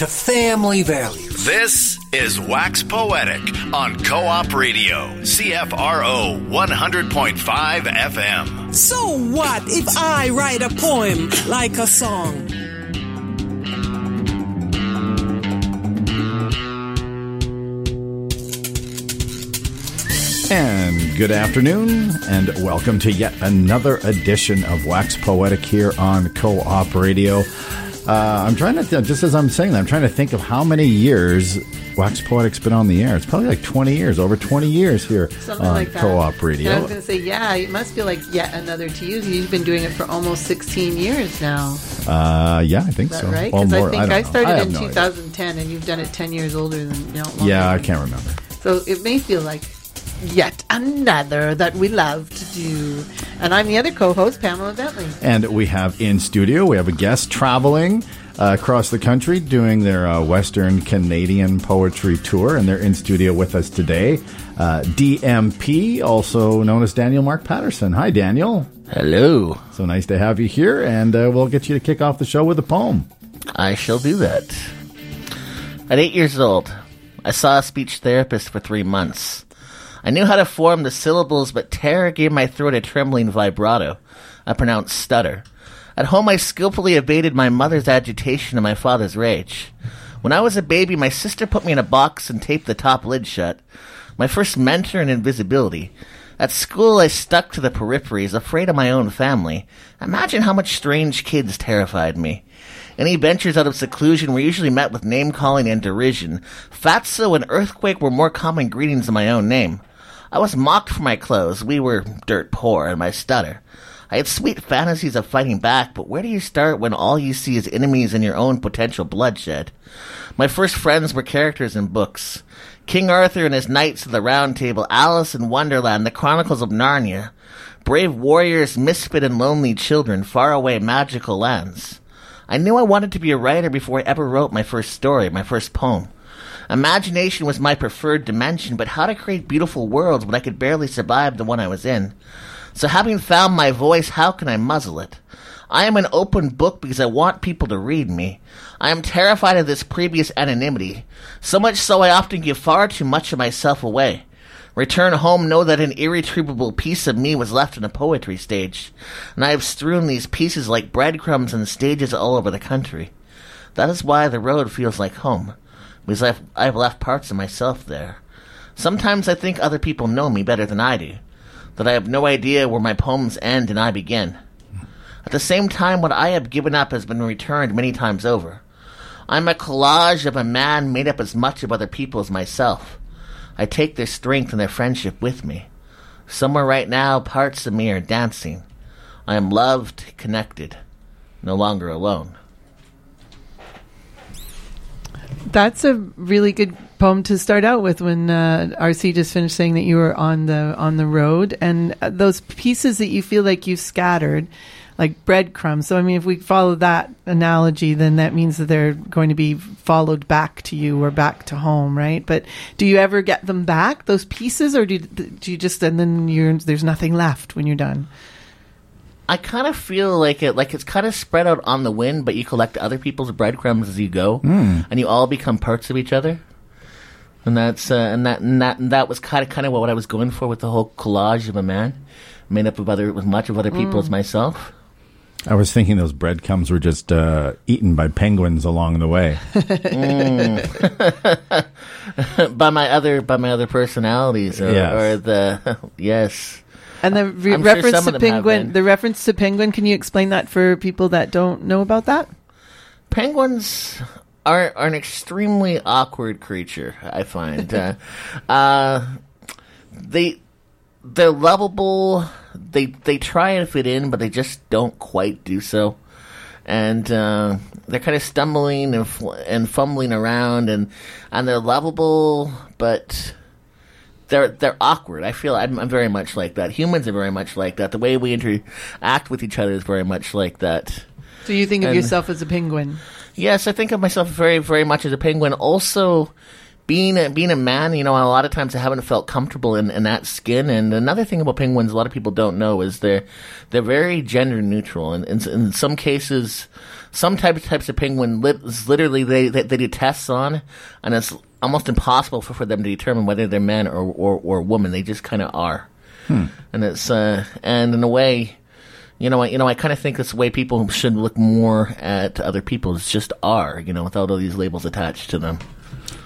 to family values. This is Wax Poetic on Co op Radio, CFRO 100.5 FM. So what if I write a poem like a song? And good afternoon, and welcome to yet another edition of Wax Poetic here on Co op Radio. Uh, I'm trying to, th- just as I'm saying that, I'm trying to think of how many years Wax Poetic's been on the air. It's probably like 20 years, over 20 years here Something on like that. Co op Radio. And I was going to say, yeah, it must feel like yet another to you. You've been doing it for almost 16 years now. Uh, yeah, I think so. right? Because I think don't I, started have in no idea. 2010, and you've done it 10 years older than longer Yeah, I can't remember. So it may feel like yet another that we love to do. And I'm the other co-host, Pamela Bentley. And we have in studio, we have a guest traveling uh, across the country doing their uh, Western Canadian poetry tour, and they're in studio with us today. Uh, DMP, also known as Daniel Mark Patterson. Hi, Daniel. Hello. So nice to have you here, and uh, we'll get you to kick off the show with a poem. I shall do that. At eight years old, I saw a speech therapist for three months. I knew how to form the syllables, but terror gave my throat a trembling vibrato, a pronounced stutter. At home, I skillfully evaded my mother's agitation and my father's rage. When I was a baby, my sister put me in a box and taped the top lid shut. My first mentor in invisibility. At school, I stuck to the peripheries, afraid of my own family. Imagine how much strange kids terrified me. Any ventures out of seclusion were usually met with name calling and derision. Fatso and earthquake were more common greetings than my own name. I was mocked for my clothes. We were dirt poor and my stutter. I had sweet fantasies of fighting back, but where do you start when all you see is enemies and your own potential bloodshed? My first friends were characters in books. King Arthur and his Knights of the Round Table, Alice in Wonderland, The Chronicles of Narnia. Brave warriors, misfit and lonely children, faraway magical lands. I knew I wanted to be a writer before I ever wrote my first story, my first poem. Imagination was my preferred dimension, but how to create beautiful worlds when I could barely survive the one I was in? So having found my voice, how can I muzzle it? I am an open book because I want people to read me. I am terrified of this previous anonymity, so much so I often give far too much of myself away. Return home, know that an irretrievable piece of me was left on a poetry stage, and I have strewn these pieces like breadcrumbs on stages all over the country. That is why the road feels like home, because I've, I've left parts of myself there. Sometimes I think other people know me better than I do, that I have no idea where my poems end and I begin. At the same time, what I have given up has been returned many times over. I'm a collage of a man made up as much of other people as myself. I take their strength and their friendship with me. Somewhere right now, parts of me are dancing. I am loved, connected, no longer alone. That's a really good poem to start out with. When uh, RC just finished saying that you were on the on the road, and uh, those pieces that you feel like you've scattered, like breadcrumbs. So I mean, if we follow that analogy, then that means that they're going to be followed back to you or back to home, right? But do you ever get them back, those pieces, or do do you just and then there's nothing left when you're done? I kind of feel like it, like it's kind of spread out on the wind, but you collect other people's breadcrumbs as you go, Mm. and you all become parts of each other. And that's uh, and that and that and that was kind of kind of what I was going for with the whole collage of a man made up of other with much of other people Mm. as myself. I was thinking those breadcrumbs were just uh, eaten by penguins along the way. Mm. by my other by my other personalities, or, Yes. or the yes. And the re- I'm sure reference to of them have penguin, the reference to penguin. Can you explain that for people that don't know about that? Penguins are are an extremely awkward creature. I find uh, uh, they they're lovable. They they try and fit in, but they just don't quite do so. and uh, they're kind of stumbling and, fl- and fumbling around, and and they're lovable, but they're they're awkward. I feel I'm, I'm very much like that. Humans are very much like that. The way we interact with each other is very much like that. So you think of yourself as a penguin? Yes, I think of myself very, very much as a penguin. Also, being a, being a man, you know, a lot of times I haven't felt comfortable in, in that skin. And another thing about penguins, a lot of people don't know, is they're they're very gender neutral. And in, in some cases, some types types of penguin lit, literally they, they they do tests on, and it's almost impossible for, for them to determine whether they're men or or, or woman. They just kind of are. And it's uh, and in a way, you know, I, you know, I kind of think that's the way people should look more at other people. It's just are, you know, without all these labels attached to them.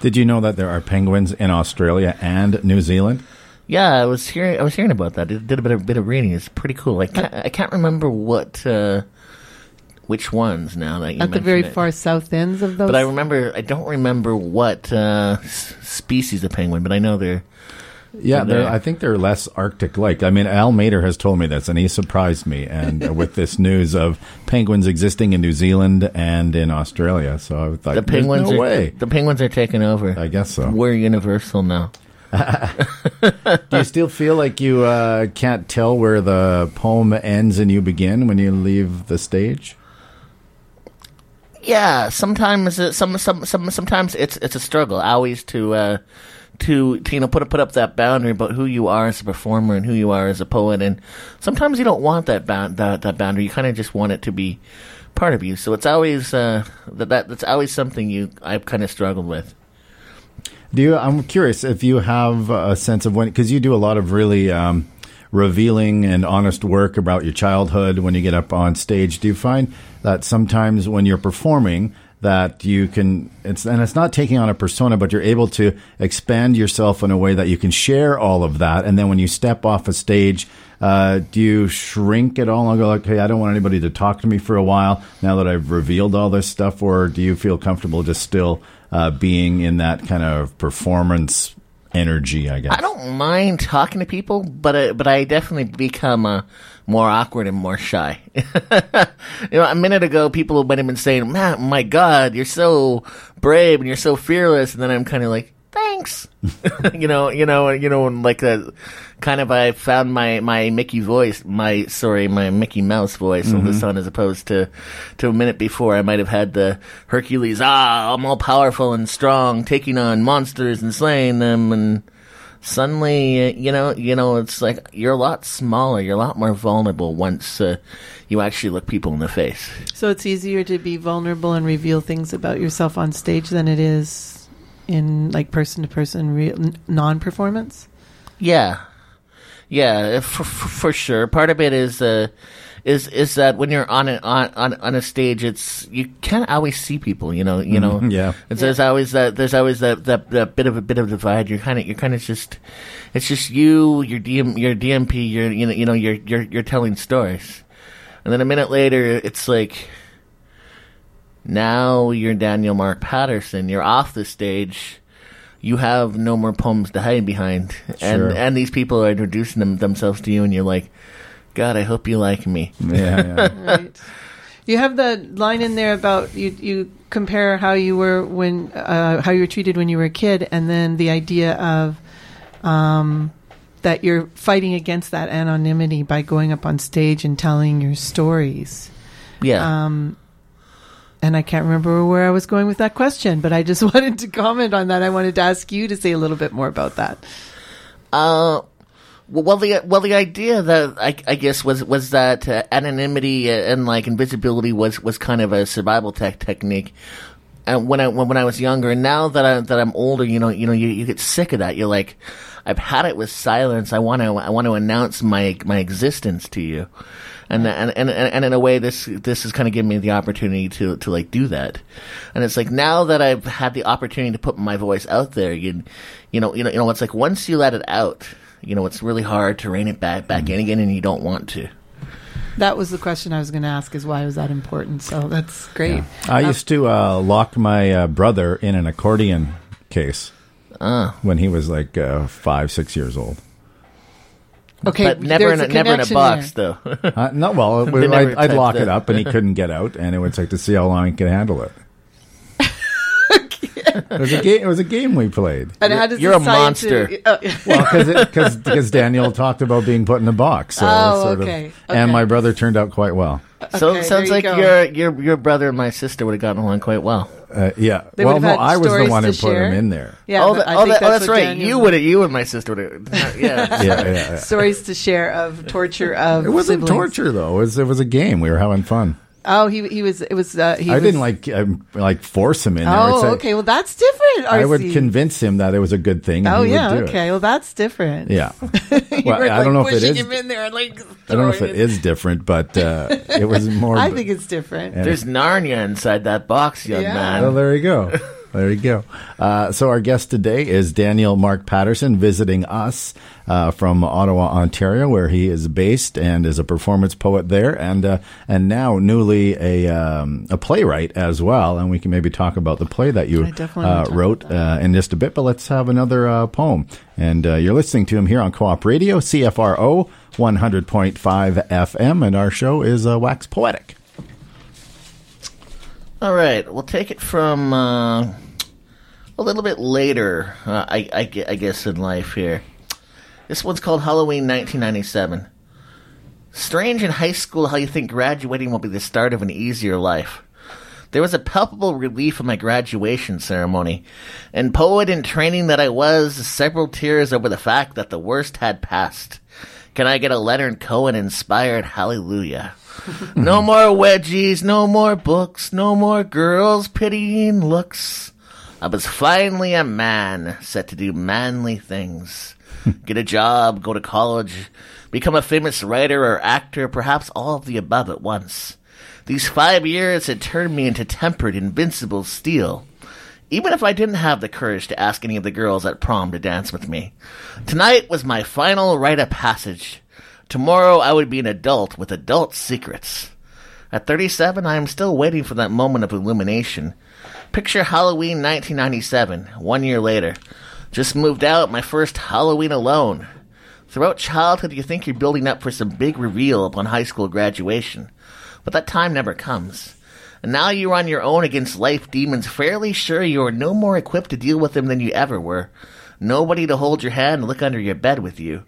Did you know that there are penguins in Australia and New Zealand? Yeah, I was hearing, I was hearing about that. I did a bit of bit of reading. It's pretty cool. I can't, I can't remember what, uh, which ones now that you At the very it. far south ends of those. But I remember, I don't remember what uh, species of penguin, but I know they're. Yeah, they're they're, I think they're less Arctic-like. I mean, Al Mater has told me this, and he surprised me. And uh, with this news of penguins existing in New Zealand and in Australia, so I thought, The penguins no are way. the penguins are taking over. I guess so. We're universal now. Do you still feel like you uh, can't tell where the poem ends and you begin when you leave the stage? Yeah, sometimes it, some some some sometimes it's it's a struggle always to uh to, you know put put up that boundary about who you are as a performer and who you are as a poet. And sometimes you don't want that that, that boundary. You kind of just want it to be part of you. So it's always uh that, that that's always something you I've kind of struggled with. Do you? I'm curious if you have a sense of when, because you do a lot of really um, revealing and honest work about your childhood when you get up on stage. Do you find that sometimes when you're performing that you can, it's and it's not taking on a persona, but you're able to expand yourself in a way that you can share all of that, and then when you step off a stage. Uh, do you shrink at all and go like, hey, I don't want anybody to talk to me for a while now that I've revealed all this stuff, or do you feel comfortable just still uh, being in that kind of performance energy, I guess. I don't mind talking to people, but I, but I definitely become uh, more awkward and more shy. you know, a minute ago, people might have been saying, "Man, my God, you're so brave and you're so fearless," and then I'm kind of like, "Thanks." you know, you know, you know, and like a kind of I found my my Mickey voice, my sorry, my Mickey Mouse voice on the sun, as opposed to to a minute before I might have had the Hercules. Ah, I'm all powerful and strong, taking on monsters and slaying them, and suddenly, uh, you know, you know, it's like you're a lot smaller, you're a lot more vulnerable once uh, you actually look people in the face. So it's easier to be vulnerable and reveal things about yourself on stage than it is in like person to person real non performance. Yeah, yeah, for, for, for sure. Part of it is uh, is is that when you're on a, on on on a stage, it's you can't always see people. You know, you know. Mhm, yeah. It's, There's always that. There's always that, that that bit of a bit of divide. You're kind of you're kind of just. It's just you, your DM, your DMP. You're you know you know you're you're you're telling stories, and then a minute later, it's like. Now you're Daniel Mark Patterson. You're off the stage you have no more poems to hide behind, and Sure. and these people are introducing them, themselves to you, and you're like, God, I hope you like me. Yeah, yeah. Right. You have the line in there about you. You compare how you were when uh, how you were treated when you were a kid, and then the idea of um, that you're fighting against that anonymity by going up on stage and telling your stories. Yeah, Um, and I can't remember where I was going with that question, but I just wanted to comment on that. I wanted to ask you to say a little bit more about that. Uh, well, the well, the idea that I, I guess was was that uh, anonymity and like invisibility was was kind of a survival tech technique. And when I when I was younger, and now that I that I'm older, you know, you know, you, you get sick of that. You're like, I've had it with silence. I want to I want to announce my my existence to you. And, and and and in a way, this this has kind of given me the opportunity to to like do that, and it's like now that I've had the opportunity to put my voice out there, you you know you know you know it's like once you let it out, you know it's really hard to rein it back back in again, and you don't want to. That was the question I was going to ask: is why was that important? So that's great. I used to uh, lock my uh, brother in an accordion case Uh, when he was like uh, five, six years old. Okay, but never in a, a never in a box there. though. Uh, no, well, They never I'd, I'd lock that. it up, and he couldn't get out, and it would take to see how long he could handle it. it was a game. It was a game we played. And how does You're a scientific- monster. Oh, Well, because because Daniel talked about being put in a box. So Oh, sort okay, Of, okay. And my brother turned out quite well. so it sounds you like go. your your your brother and my sister would have gotten along quite well. Uh, yeah. They well, would've no, I was the one to who put share. him in there. Yeah, oh, but that- I oh, think that- oh, that's that's right. Daniel- You would. You and my sister would. Yeah. Yeah, yeah, yeah. stories to share of torture of It wasn't siblings. torture though. It was it was a game. We were having fun. Oh, he he was it was uh, he I was, didn't like um, like force him in there. I'd Oh, say- okay. Well, that's different. RC. I would convince him that it was a good thing. And Oh he yeah, would do okay. It. Well, that's different. Yeah. Well, were, I don't know if it pushing is. him in there and like. I don't know if it is different, but uh, it was more. I think it's different. Yeah. There's Narnia inside that box, young Yeah. man. Well, there you go. There you go. Uh, so our guest today is Daniel Mark Patterson visiting us uh, from Ottawa, Ontario, where he is based and is a performance poet there, and uh, and now newly a um, a playwright as well. And we can maybe talk about the play that you I definitely wanna uh, wrote uh, in just a bit. But let's have another uh, poem. And uh, you're listening to him here on Co-op Radio, CFRO 100.5 FM, and our show is uh, Wax Poetic. All right, we'll take it from uh, a little bit later, uh, I, I, I guess, in life here. This one's called Halloween 1997. Strange in high school how you think graduating will be the start of an easier life. There was a palpable relief in my graduation ceremony, and poet in training that I was, several tears over the fact that the worst had passed. Can I get a Leonard Cohen inspired hallelujah? no more wedgies, no more books, no more girls pitying looks. I was finally a man, set to do manly things. Get a job, go to college, become a famous writer or actor, perhaps all of the above at once. These five years had turned me into tempered, invincible steel. Even if I didn't have the courage to ask any of the girls at prom to dance with me. Tonight was my final rite of passage. Tomorrow I would be an adult with adult secrets. At 37, I am still waiting for that moment of illumination. Picture Halloween 1997, one year later. Just moved out, my first Halloween alone. Throughout childhood, you think you're building up for some big reveal upon high school graduation. But that time never comes. And now you're on your own against life demons, fairly sure you are no more equipped to deal with them than you ever were. Nobody to hold your hand and look under your bed with you.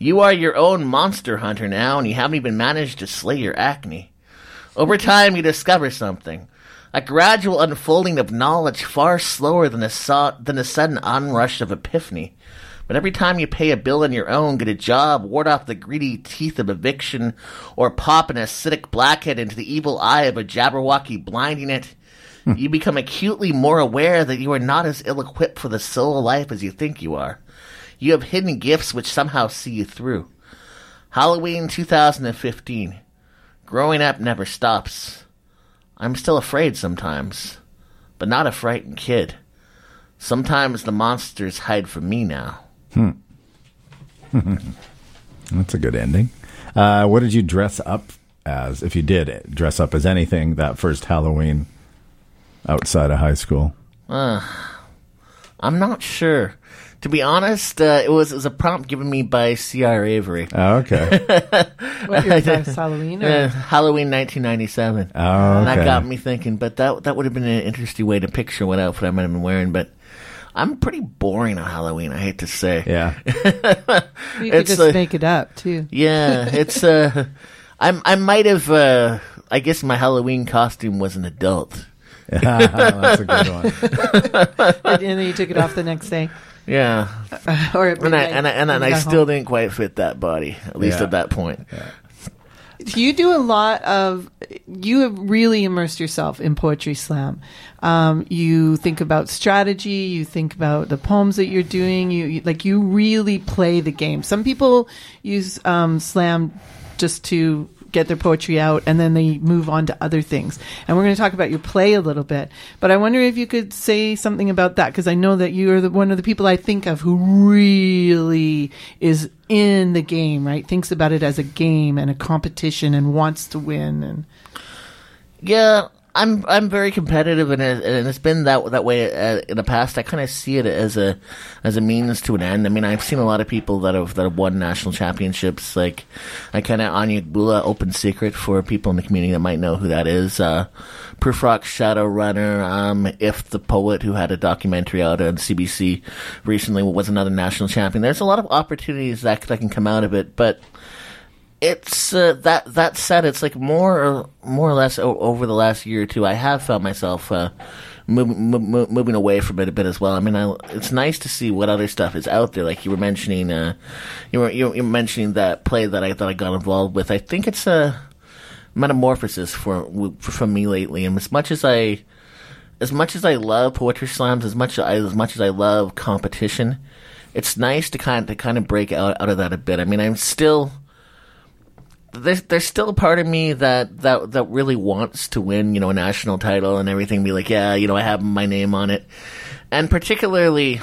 You are your own monster hunter now, and you haven't even managed to slay your acne. Over time, you discover something. A gradual unfolding of knowledge far slower than a, so- than a sudden onrush of epiphany. But every time you pay a bill on your own, get a job, ward off the greedy teeth of eviction, or pop an acidic blackhead into the evil eye of a Jabberwocky blinding it, hmm. you become acutely more aware that you are not as ill equipped for the solo life as you think you are. You have hidden gifts which somehow see you through. Halloween 2015. Growing up never stops. I'm still afraid sometimes, but not a frightened kid. Sometimes the monsters hide from me now. Hmm. That's a good ending. Uh, what did you dress up as, if you did dress up as anything that first Halloween outside of high school? Uh, I'm not sure. To be honest, uh, it was it was a prompt given me by C.R. Avery. Oh, okay. What your first Halloween? Or? Uh, Halloween 1997. Oh, And that got me thinking, but that that would have been an interesting way to picture what outfit I might have been wearing. But I'm pretty boring on Halloween. I hate to say. Yeah. you could it's just like- make it up too. Yeah, it's uh, I'm I might have uh, I guess my Halloween costume was an adult. That's a good one. and then you took it off the next day. Yeah, or and I and I, and, when I you still home. didn't quite fit that body, at least Yeah. at that point. you do a lot of you have really immersed yourself in poetry slam um, you think about strategy you think about the poems that you're doing you, you like you really play the game some people use um, slam just to get their poetry out and then they move on to other things. And we're going to talk about your play a little bit but i wonder if you could say something about that because i know that you are the, one of the people i think of who really is in the game right? Thinks about it as a game and a competition and wants to win and Yeah, I'm I'm very competitive, and, it, and it's been that that way uh, in the past. I kind of see it as a as a means to an end. I mean, I've seen a lot of people that have that have won national championships. Like, I kind of Anya Bula, open secret for people in the community that might know who that is. Uh, Proof Shadow Runner, um, if the poet who had a documentary out on CBC recently was another national champion. There's a lot of opportunities that that can come out of it, but it's uh, that that said, it's like more more or less o- over the last year or two. I have found myself uh, moving away from it a bit as well. I mean, I, it's nice to see what other stuff is out there. Like you were mentioning, uh, you were you were mentioning that play that I thought I got involved with. I think it's a metamorphosis for, for from me lately. And as much as I as much as I love poetry slams, as much as I as much as I love competition, it's nice to kind of, to kind of break out out of that a bit. I mean, I'm still there's there's still a part of me that, that that really wants to win, you know, a national title and everything. Be like, yeah, you know, I have my name on it, and particularly,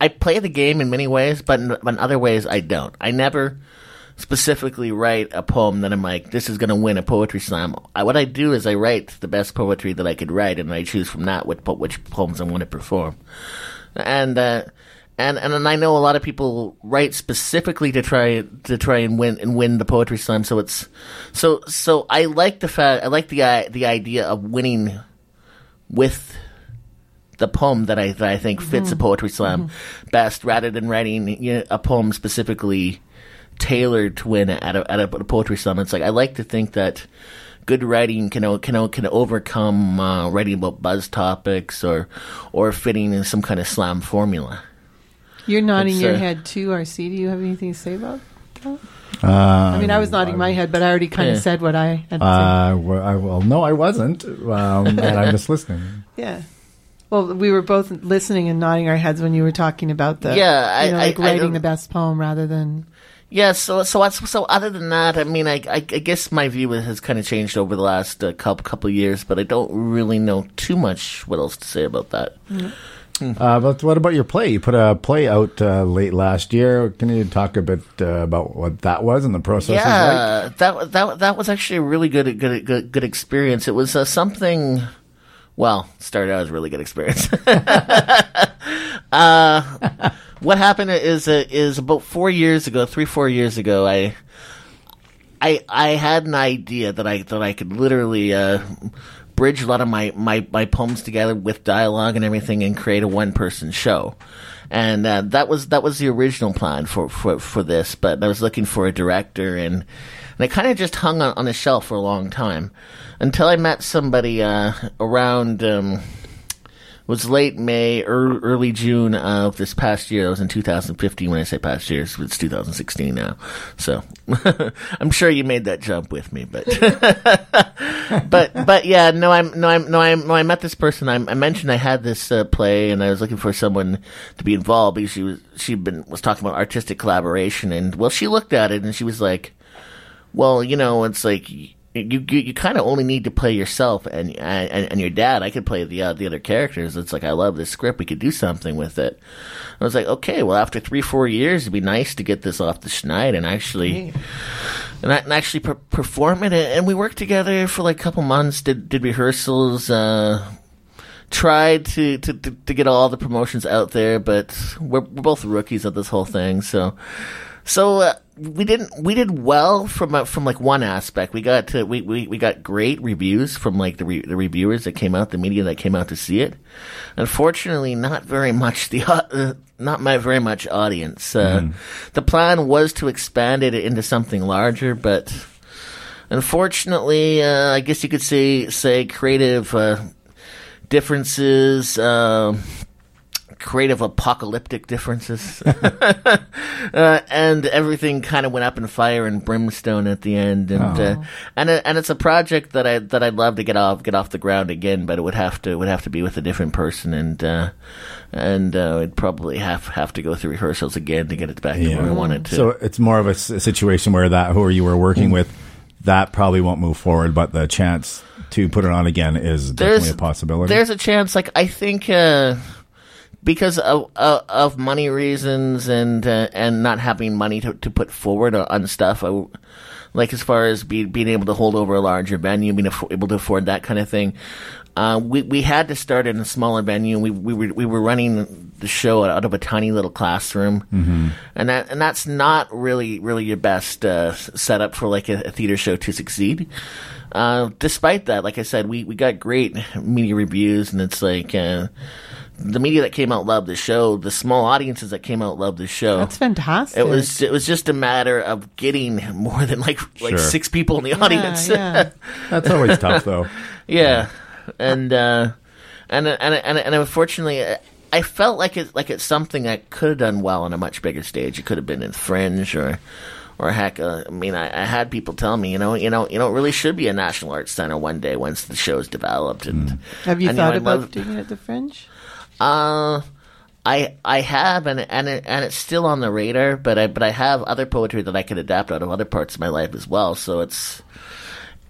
I play the game in many ways, but in, in other ways I don't. I never specifically write a poem that I'm like, this is going to win a poetry slam. I, what I do is I write the best poetry that I could write, and I choose from that which, which poems I want to perform. And uh, and and and I know a lot of people write specifically to try to try and win and win the poetry slam. So it's so so I like the fact I like the the idea of winning with the poem that I that I think fits Mm-hmm. a poetry slam best, rather than writing you know, a poem specifically tailored to win at a, at a, poetry slam. It's like I like to think that good writing can can can overcome uh, writing about buzz topics or or fitting in some kind of slam formula. You're nodding your uh, head too, RC. Do you have anything to say about that? Uh, I mean, I was nodding my head, but I already kind of Yeah. said what I had to say. Uh, well, I, well, no, I wasn't, um, and I'm just listening. Yeah. Well, we were both listening and nodding our heads when you were talking about the Yeah, I- you know, like I writing don't- the best poem rather than Yeah, so so so other than that, I mean, I I, I guess my view has kind of changed over the last uh, couple couple of years, but I don't really know too much what else to say about that. Uh, but what about your play? You put a play out uh, late last year. Can you talk a bit uh, about what that was and the process? was like? Yeah, that that that was actually a really good good good, good experience. It was uh, something. Well, started out as a really good experience. uh, what happened is is about four years ago, three four years ago, I. I, I had an idea that I that I could literally uh, bridge a lot of my, my, my poems together with dialogue and everything and create a one person show, and uh, that was that was the original plan for, for, for this. But I was looking for a director and and it kind of just hung on, on the shelf for a long time until I met somebody uh, around. Um, was late May, ear early June of this past year. It was in 2015 when I say past year. It's it's 2016 now. So I'm sure you made that jump with me, but but but yeah, no, I'm no, I'm no, I'm no, I met this person. I, I mentioned I had this uh, play, and I was looking for someone to be involved because she was she'd been was talking about artistic collaboration, and well, she looked at it and she was like, well, you know, it's like you you, you kind of only need to play yourself and and, and your dad. I could play the uh, the other characters. It's like I love this script. We could do something with it. I was like, okay, well, after three four years, it'd be nice to get this off the schneid and actually and, I, and actually per- perform it. And we worked together for like a couple months. Did did rehearsals. Uh, tried to, to, to, to get all the promotions out there, but we're, we're both rookies at this whole thing, so so uh, we didn't we did well from uh, from like one aspect. We got to, we, we we got great reviews from like the re- the reviewers that came out, the media that came out to see it. Unfortunately, not very much the uh, not my very much audience. Uh, The plan was to expand it into something larger, but unfortunately, uh, I guess you could say say creative uh, differences. Creative apocalyptic differences uh, and everything kind of went up in fire and brimstone at the end and uh, and and it's a project that I that I'd love to get off get off the ground again but it would have to would have to be with a different person and uh, and uh, it'd probably have have to go through rehearsals again to get it back to where I wanted to So it's more of a s- situation where that whoever you were working with, that probably won't move forward, but the chance to put it on again is definitely a possibility. There's a chance. Like I think uh, because of, of of money reasons and uh, and not having money to, to put forward on stuff, I like as far as be, being able to hold over a larger venue, being affo- able to afford that kind of thing. Uh, we we had to start in a smaller venue. We we were we were running the show out of a tiny little classroom, Mhm. and that and that's not really really your best uh, setup for like a, a theater show to succeed. Uh, despite that, like I said, we, we got great media reviews, and it's like uh, the media that came out loved the show. The small audiences that came out loved the show. That's fantastic. It was it was just a matter of getting more than like like Sure. six people in the Yeah, audience. yeah. That's always tough, though. Yeah, and uh, and and and and unfortunately, I felt like it like it's something I could have done well on a much bigger stage. It could have been in Fringe or. Or heck, uh, I mean, I, I had people tell me, you know, you know, you know, it really should be a National Arts Center one day once the show's developed. And Have you and, thought know, about love- doing it at the Fringe? uh, I I have, and and it, and it's still on the radar. But I but I have other poetry that I could adapt out of other parts of my life as well. So it's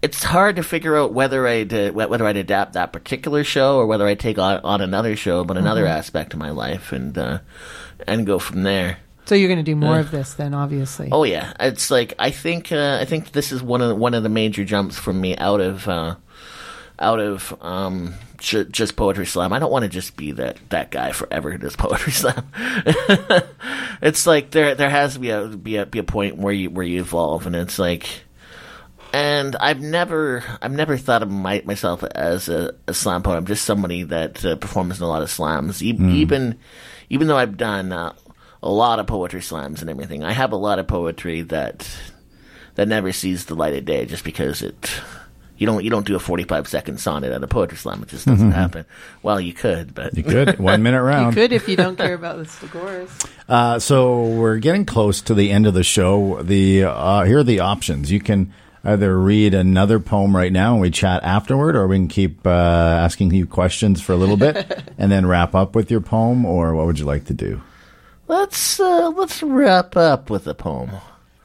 it's hard to figure out whether I whether I'd adapt that particular show or whether I take on, on another show, but another Mhm. aspect of my life, and uh, and go from there. So you're going to do more Uh, of this then, obviously. Oh yeah, it's like I think uh, I think this is one of the, one of the major jumps for me out of uh, out of um, ju- just poetry slam. I don't want to just be that that guy forever who does poetry slam. it's like there there has to be a be a be a point where you where you evolve, and it's like. And I've never, I've never thought of my, myself as a, a slam poet. I'm just somebody that uh, performs in a lot of slams. E- Mm. Even, even though I've done uh, a lot of poetry slams and everything, I have a lot of poetry that that never sees the light of day, just because it. You don't, you don't do a 45 second sonnet at a poetry slam. It just doesn't Mhm. happen. Well, you could, but You could. One minute round. You could if you don't care about the scores. Uh, so we're getting close to the end of the show. The uh, here are the options. You can either read another poem right now and we chat afterward, or we can keep uh, asking you questions for a little bit and then wrap up with your poem. Or what would you like to do? let's uh, let's wrap up with a poem.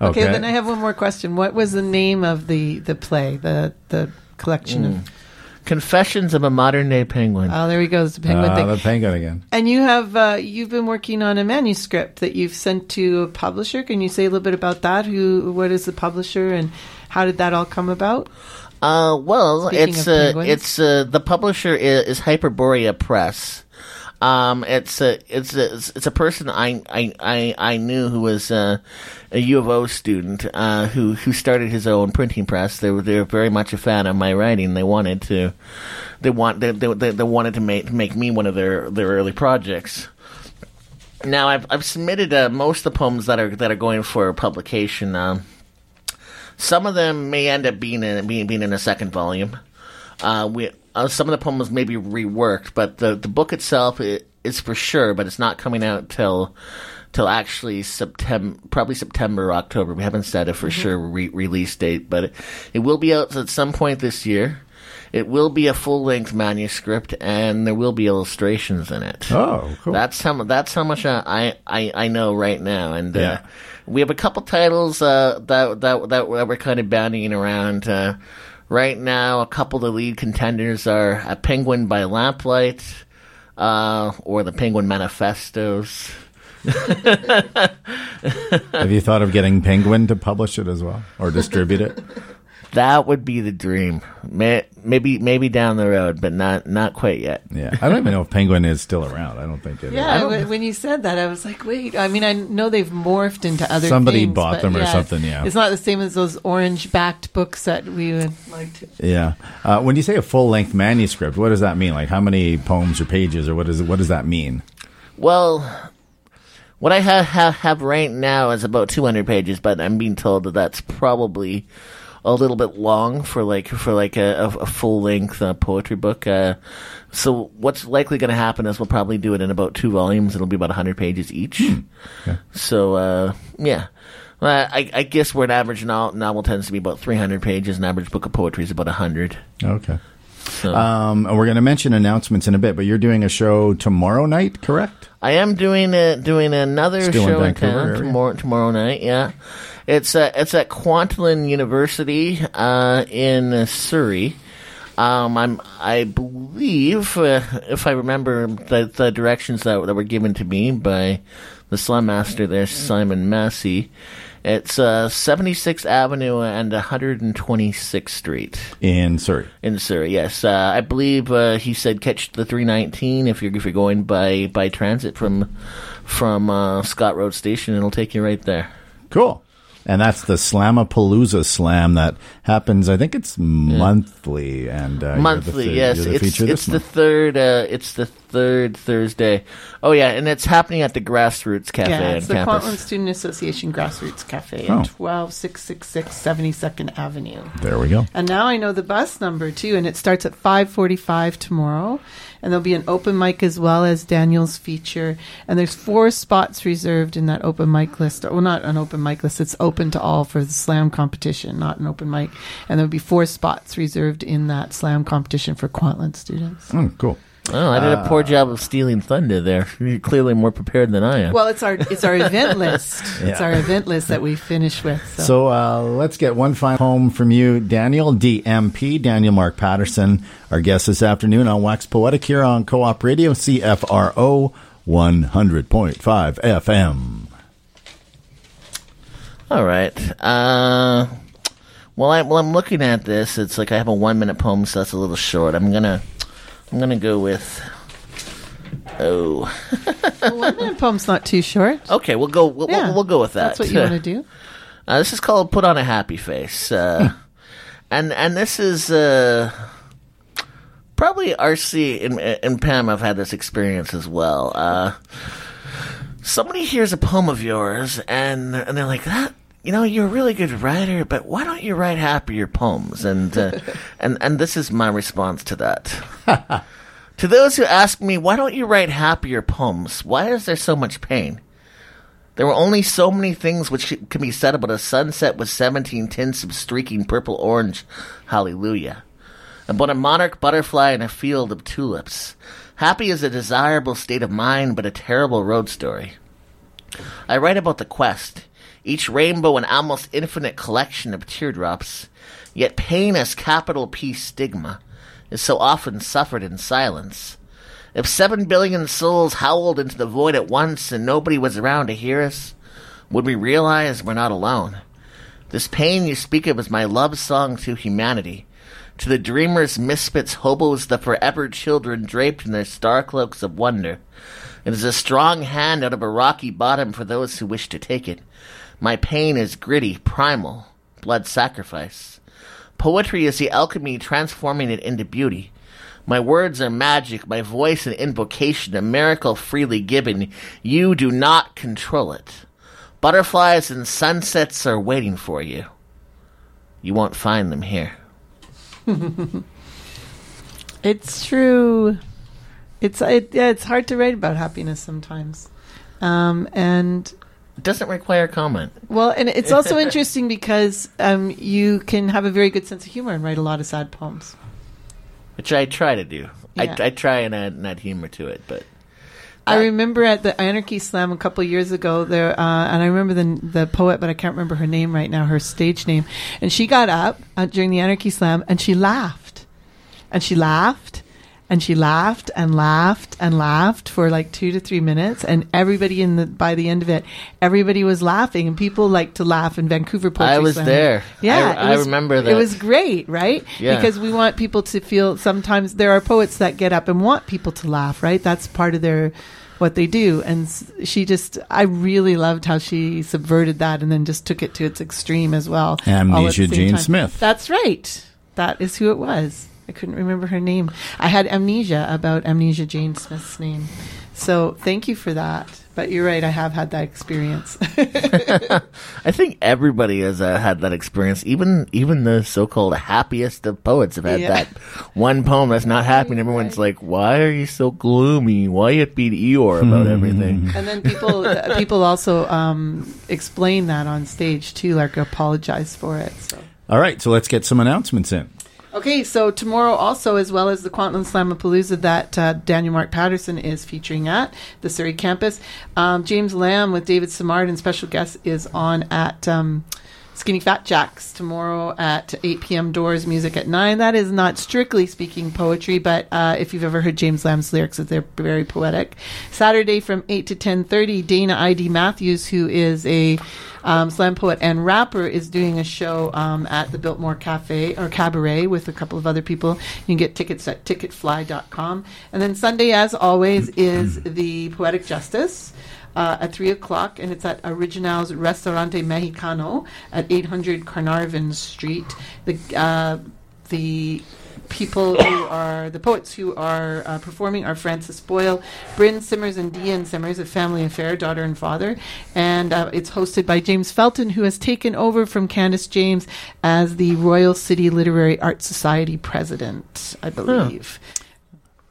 Okay, then I have one more question. What was the name of the, the play, the the collection Mm. of? Confessions of a Modern Day Penguin. Oh, there he goes, the penguin Ah, thing. the penguin again. And you have uh, you've been working on a manuscript that you've sent to a publisher. Can you say a little bit about that? Who, what is the publisher, and how did that all come about? Uh, well, Speaking it's uh, it's uh, the publisher is, is Hyperborea Press. Um, it's a it's a it's a person I I I, I knew who was uh, a U of O student uh, who who started his own printing press. They were they were very much a fan of my writing. They wanted to they want they they, they, wanted to make make me one of their their early projects. Now I've I've submitted uh, most of the poems that are that are going for publication. Um, some of them may end up being in being, being in a second volume. Uh, we uh, some of the poems may be reworked, but the the book itself i- is for sure. But it's not coming out till till actually September, probably September or October. We haven't set a for sure re- release date, but it, it will be out at some point this year. It will be a full length manuscript, and there will be illustrations in it. Oh, cool. That's how that's how much I I, I know right now, and uh, Yeah. We have a couple titles uh, that that that we're kind of bandying around. Uh, right now, a couple of the lead contenders are "A Penguin by Lamplight" uh, or "The Penguin Manifestos." Have you thought of getting Penguin to publish it as well or distribute it? That would be the dream. May, maybe maybe down the road, but not not quite yet. Yeah, I don't even know if Penguin is still around. I don't think it is. Yeah, w- when you said that, I was like, wait. I mean, I know they've morphed into other. Somebody things, bought but them or yeah, something, yeah. it's not the same as those orange-backed books that we would like to. Yeah. Uh, when you say a full length manuscript, what does that mean? Like how many poems or pages, or what is it? What does that mean? Well, what I have, have have right now is about 200 pages, but I'm being told that that's probably a little bit long for like for like a, a, full length uh, poetry book. Uh, so what's likely going to happen is we'll probably do it in about two volumes. It'll be about 100 pages each. So uh, yeah. Well, I, I guess where an average novel, novel tends to be about 300 pages, an average book of poetry is about 100. Okay. So Um, and we're going to mention announcements in a bit, but you're doing a show tomorrow night, correct? I am doing a, doing another Still show in, Vancouver town tomorrow tomorrow night. Yeah, it's uh, it's at Kwantlen University uh, in Surrey. Um, I'm, I believe, uh, if I remember the, the directions that, that were given to me by the slam master there, Simon Massey, it's uh, 76th Avenue and 126th Street In Surrey. in Surrey. Yes, uh, I believe uh, he said catch the 319 if you're if you're going by by transit from from uh, Scott Road Station. It'll take you right there. Cool. And that's the Slamapalooza Slam that happens. I think it's monthly. And uh, you're the monthly fe- yes the it's it's the month. third uh it's the third thursday oh yeah and it's happening at the grassroots cafe Yeah, it's the campus Kwantlen Student Association Grassroots Cafe Oh. at 12666 72nd Avenue. There we go. And now I know the bus number too, and it starts at 5:45 tomorrow. And there'll be an open mic as well as Daniel's feature. And there's four spots reserved in that open mic list. Well, not an open mic list. It's open to all for the slam competition, not an open mic. And there'll be four spots reserved in that slam competition for Kwantlen students. Oh, cool. Oh i did a poor job of stealing thunder there you're clearly more prepared than i am Well, it's our it's our event list. It's our event list that we finish with. So. So uh, let's get one final home from you, Daniel DMP, Daniel Mark Patterson, our guest this afternoon on Wax Poetic here on Co-op Radio, CFRO 100.5 FM. all right uh well, I, well, I'm looking at this. It's like I have a one minute poem, so that's a little short. I'm gonna, I'm gonna go with. Oh, one minute poem's not too short. okay. We'll go. We'll, Yeah, we'll, we'll go with that. That's what you want to do. Uh, this is called "Put on a Happy Face," uh, and and this is uh, probably RC and, and Pam have had this experience as well. Uh, somebody hears a poem of yours, and and they're like, "That you know, you're a really good writer, but why don't you write happier poems?" And uh, and and this is my response to that. to those who ask me, "Why don't you write happier poems? Why is there so much pain?" There were only so many things which can be said about a sunset with 17 tints of streaking purple orange. Hallelujah. About a monarch butterfly in a field of tulips. Happy is a desirable state of mind, but a terrible road story. I write about the quest, each rainbow an almost infinite collection of teardrops, yet pain as capital P stigma is so often suffered in silence. If seven billion souls howled into the void at once and nobody was around to hear us, would we realize we're not alone? This pain you speak of is my love song to humanity, to the dreamers, misfits, hobos, the forever children draped in their star cloaks of wonder. It is a strong hand out of a rocky bottom for those who wish to take it. My pain is gritty, primal, blood sacrifice. Poetry is the alchemy transforming it into beauty. My words are magic, my voice an invocation, a miracle freely given. You do not control it. Butterflies and sunsets are waiting for you. You won't find them here. It's true. It's it, yeah. It's hard to write about happiness sometimes, um, and doesn't require comment. well, and it's also interesting because um, you can have a very good sense of humor and write a lot of sad poems. Which I try to do. Yeah. I, I try and add, and add humor to it, but I remember at the Anarchy Slam a couple of years ago there, uh, and I remember the the poet, but I can't remember her name right now, her stage name. And she got up uh, during the Anarchy Slam and she laughed, and she laughed, and she laughed and laughed and laughed for like two to three minutes, and everybody in the by the end of it, everybody was laughing, and people like to laugh in Vancouver Poetry I was Slam. there. Yeah, I- it I was- remember that. It was great, right? Yeah. Because we want people to feel. Sometimes there are poets that get up and want people to laugh, right? That's part of their what they do. And she just, I really loved how she subverted that and then just took it to its extreme as well. all at the Amnesia same Jane time. Smith. That's right. That is who it was. I couldn't remember her name. I had amnesia about Amnesia Jane Smith's name. So thank you for that. But you're right. I have had that experience. I think everybody has uh, had that experience. Even even the so-called happiest of poets have had Yeah. that one poem that's not happy, and everyone's like, "Why are you so gloomy? Why you beat Eeyore about everything?" And then people uh, people also um, explain that on stage too, like apologize for it. So. All right, so let's get some announcements in. Okay, so tomorrow also, as well as the Kwantlen Slamapalooza that uh, Daniel Mark Patterson is featuring at the Surrey campus, um, James Lamb with David Samard and special guest is on at um, Skinny Fat Jacks tomorrow at 8 p.m. Doors Music at 9. That is not strictly speaking poetry, but uh, if you've ever heard James Lamb's lyrics, they're very poetic. Saturday from 8 to 10.30, Dana I.D. Matthews, who is a um, slam poet and rapper, is doing a show um, at the Biltmore Cafe or Cabaret with a couple of other people. You can get tickets at ticketfly.com. And then Sunday, as always, is the Poetic Justice uh, at 3 o'clock, and it's at Original's Restaurante Mexicano at 800 Carnarvon Street. The, uh, the people who are the poets who are uh, performing are Francis Boyle, Bryn Simmers, and Dean Simmers, a family affair, daughter and father. And uh, it's hosted by James Felton, who has taken over from Candace James as the Royal City Literary Art Society president, I believe.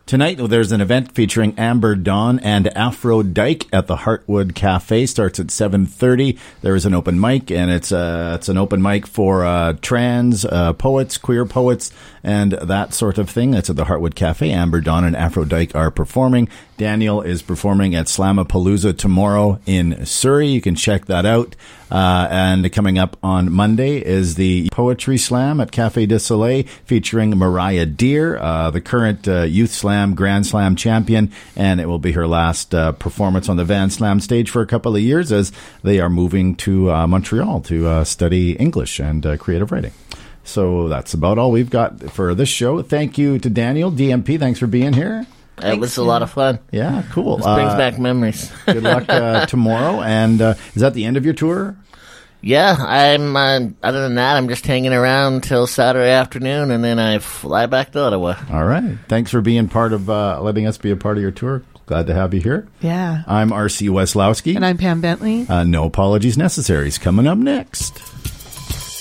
Tonight, there's an event featuring Amber Dawn and Afro Dyke at the Heartwood Cafe. Starts at 7.30. There is an open mic, and it's, uh, it's an open mic for uh, trans uh, poets, queer poets, and that sort of thing. That's at the Heartwood Cafe. Amber Dawn and Afro Dyke are performing. Daniel is performing at Slamapalooza tomorrow in Surrey. You can check that out. Uh, and coming up on Monday is the Poetry Slam at Cafe Deux Soleils featuring Mariah Deer, uh, the current uh, Youth Slam Grand Slam champion. And it will be her last uh, performance on the Van Slam stage for a couple of years as they are moving to uh, Montreal to uh, study English and creative writing. So that's about all we've got for this show. Thank you to Daniel, DMP. Thanks for being here. It was a lot of fun. Yeah, cool. This brings back memories. good luck uh, tomorrow. And uh, is that the end of your tour? Yeah, I'm. Uh, other than that, I'm just hanging around till Saturday afternoon, and then I fly back to Ottawa. All right. Thanks for being part of uh, letting us be a part of your tour. Glad to have you here. Yeah. I'm RC Weslowski. And I'm Pam Bentley. Uh, no apologies necessary. Is coming up next.